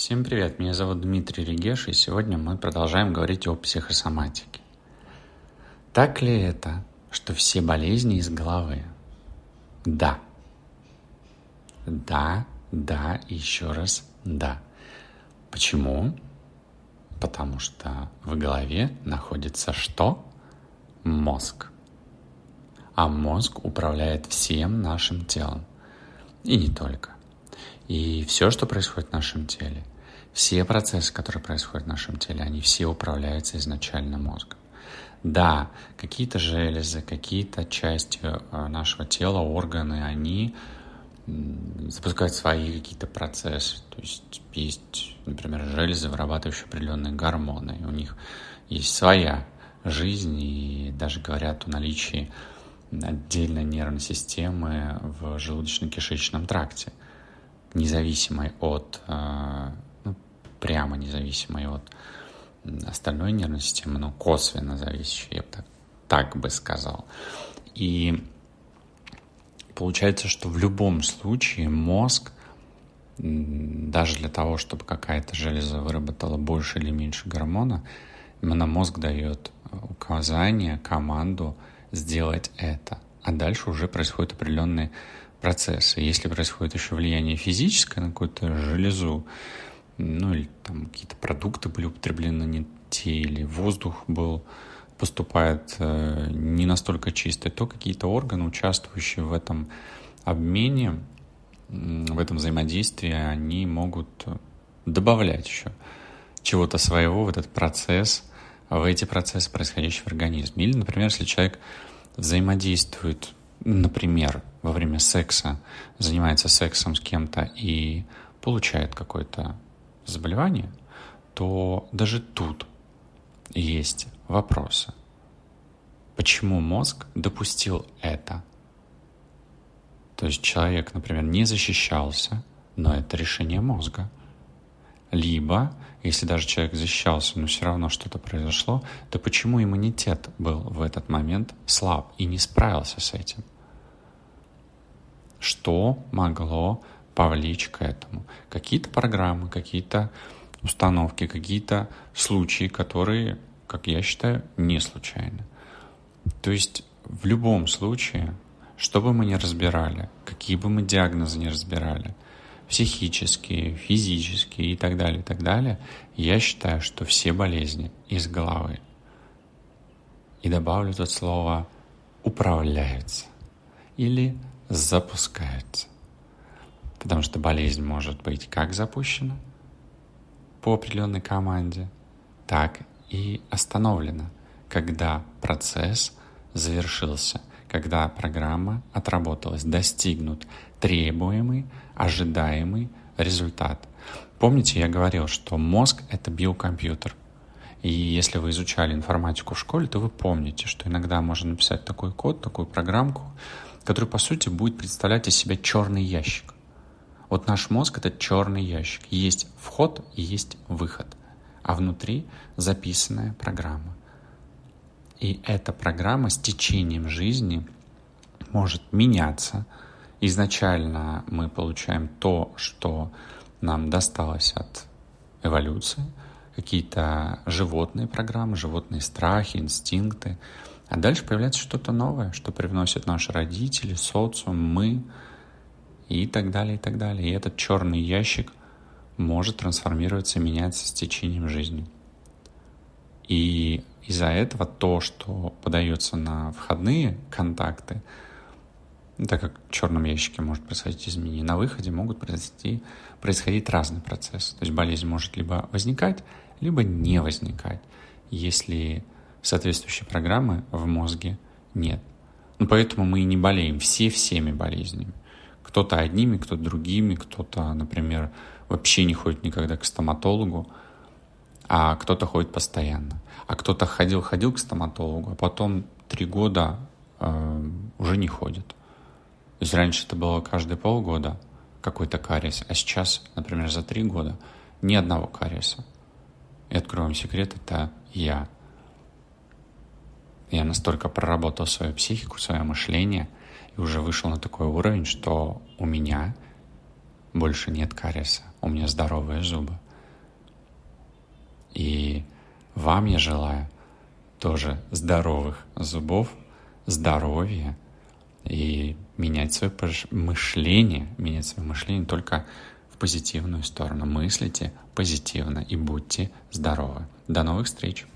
Всем привет, меня зовут Дмитрий Регеш, и сегодня мы продолжаем говорить о психосоматике. Так ли это, что все болезни из головы? Да. Да, да еще раз да. Почему? Потому что в голове находится что? Мозг. А мозг управляет всем нашим телом. И не только. И все, что происходит в нашем теле, все процессы, которые происходят в нашем теле, они все управляются изначально мозгом. Да, какие-то железы, какие-то части э, нашего тела, органы, они запускают свои какие-то процессы. То есть есть, например, железы, вырабатывающие определенные гормоны. И у них есть своя жизнь, и даже говорят о наличии отдельной нервной системы в желудочно-кишечном тракте – независимой от, э, ну, прямо независимой от остальной нервной системы, но косвенно зависящей, я бы так, так бы сказал. И получается, что в любом случае мозг, даже для того, чтобы какая-то железа выработала больше или меньше гормона, именно мозг дает указание, команду сделать это. А дальше уже происходят определенные процессы. Если происходит еще влияние физическое на какую-то железу, ну или там какие-то продукты были употреблены не те, или воздух был поступает э, не настолько чистый, то какие-то органы, участвующие в этом обмене, в этом взаимодействии, они могут добавлять еще чего-то своего в этот процесс, в эти процессы, происходящие в организме. Или, например, если человек взаимодействует например, во время секса занимается сексом с кем-то и получает какое-то заболевание, то даже тут есть вопросы. Почему мозг допустил это? То есть человек, например, не защищался, но это решение мозга. Либо, если даже человек защищался, но все равно что-то произошло, то почему иммунитет был в этот момент слаб и не справился с этим? Что могло повлечь к этому? Какие-то программы, какие-то установки, какие-то случаи, которые, как я считаю, не случайны. То есть в любом случае, что бы мы ни разбирали, какие бы мы диагнозы ни разбирали – психические, физические и так далее, и так далее, я считаю, что все болезни из головы. И добавлю тут слово «управляются» или «запускаются». Потому что болезнь может быть как запущена по определенной команде, так и остановлена, когда процесс завершился, когда программа отработалась, достигнут требуемый, ожидаемый результат. Помните, я говорил, что мозг — это биокомпьютер. И если вы изучали информатику в школе, то вы помните, что иногда можно написать такой код, такую программку, который, по сути, будет представлять из себя черный ящик. Вот наш мозг — это черный ящик. Есть вход и есть выход. А внутри записанная программа. И эта программа с течением жизни может меняться — изначально мы получаем то, что нам досталось от эволюции, какие-то животные программы, животные страхи, инстинкты. А дальше появляется что-то новое, что привносят наши родители, социум, мы и так далее, и так далее. И этот черный ящик может трансформироваться и меняться с течением жизни. И из-за этого то, что подается на входные контакты, так как в черном ящике может происходить изменения, на выходе могут произойти, происходить разные процессы. То есть болезнь может либо возникать, либо не возникать, если соответствующей программы в мозге нет. Ну, поэтому мы и не болеем все всеми болезнями. Кто-то одними, кто-то другими, кто-то, например, вообще не ходит никогда к стоматологу, а кто-то ходит постоянно. А кто-то ходил-ходил к стоматологу, а потом три года э, уже не ходит. То есть раньше это было каждые полгода какой-то кариес, а сейчас, например, за три года ни одного кариеса. И открою вам секрет, это я. Я настолько проработал свою психику, свое мышление и уже вышел на такой уровень, что у меня больше нет кариеса, у меня здоровые зубы. И вам я желаю тоже здоровых зубов, здоровья и менять свое мышление, менять свое мышление только в позитивную сторону. Мыслите позитивно и будьте здоровы. До новых встреч!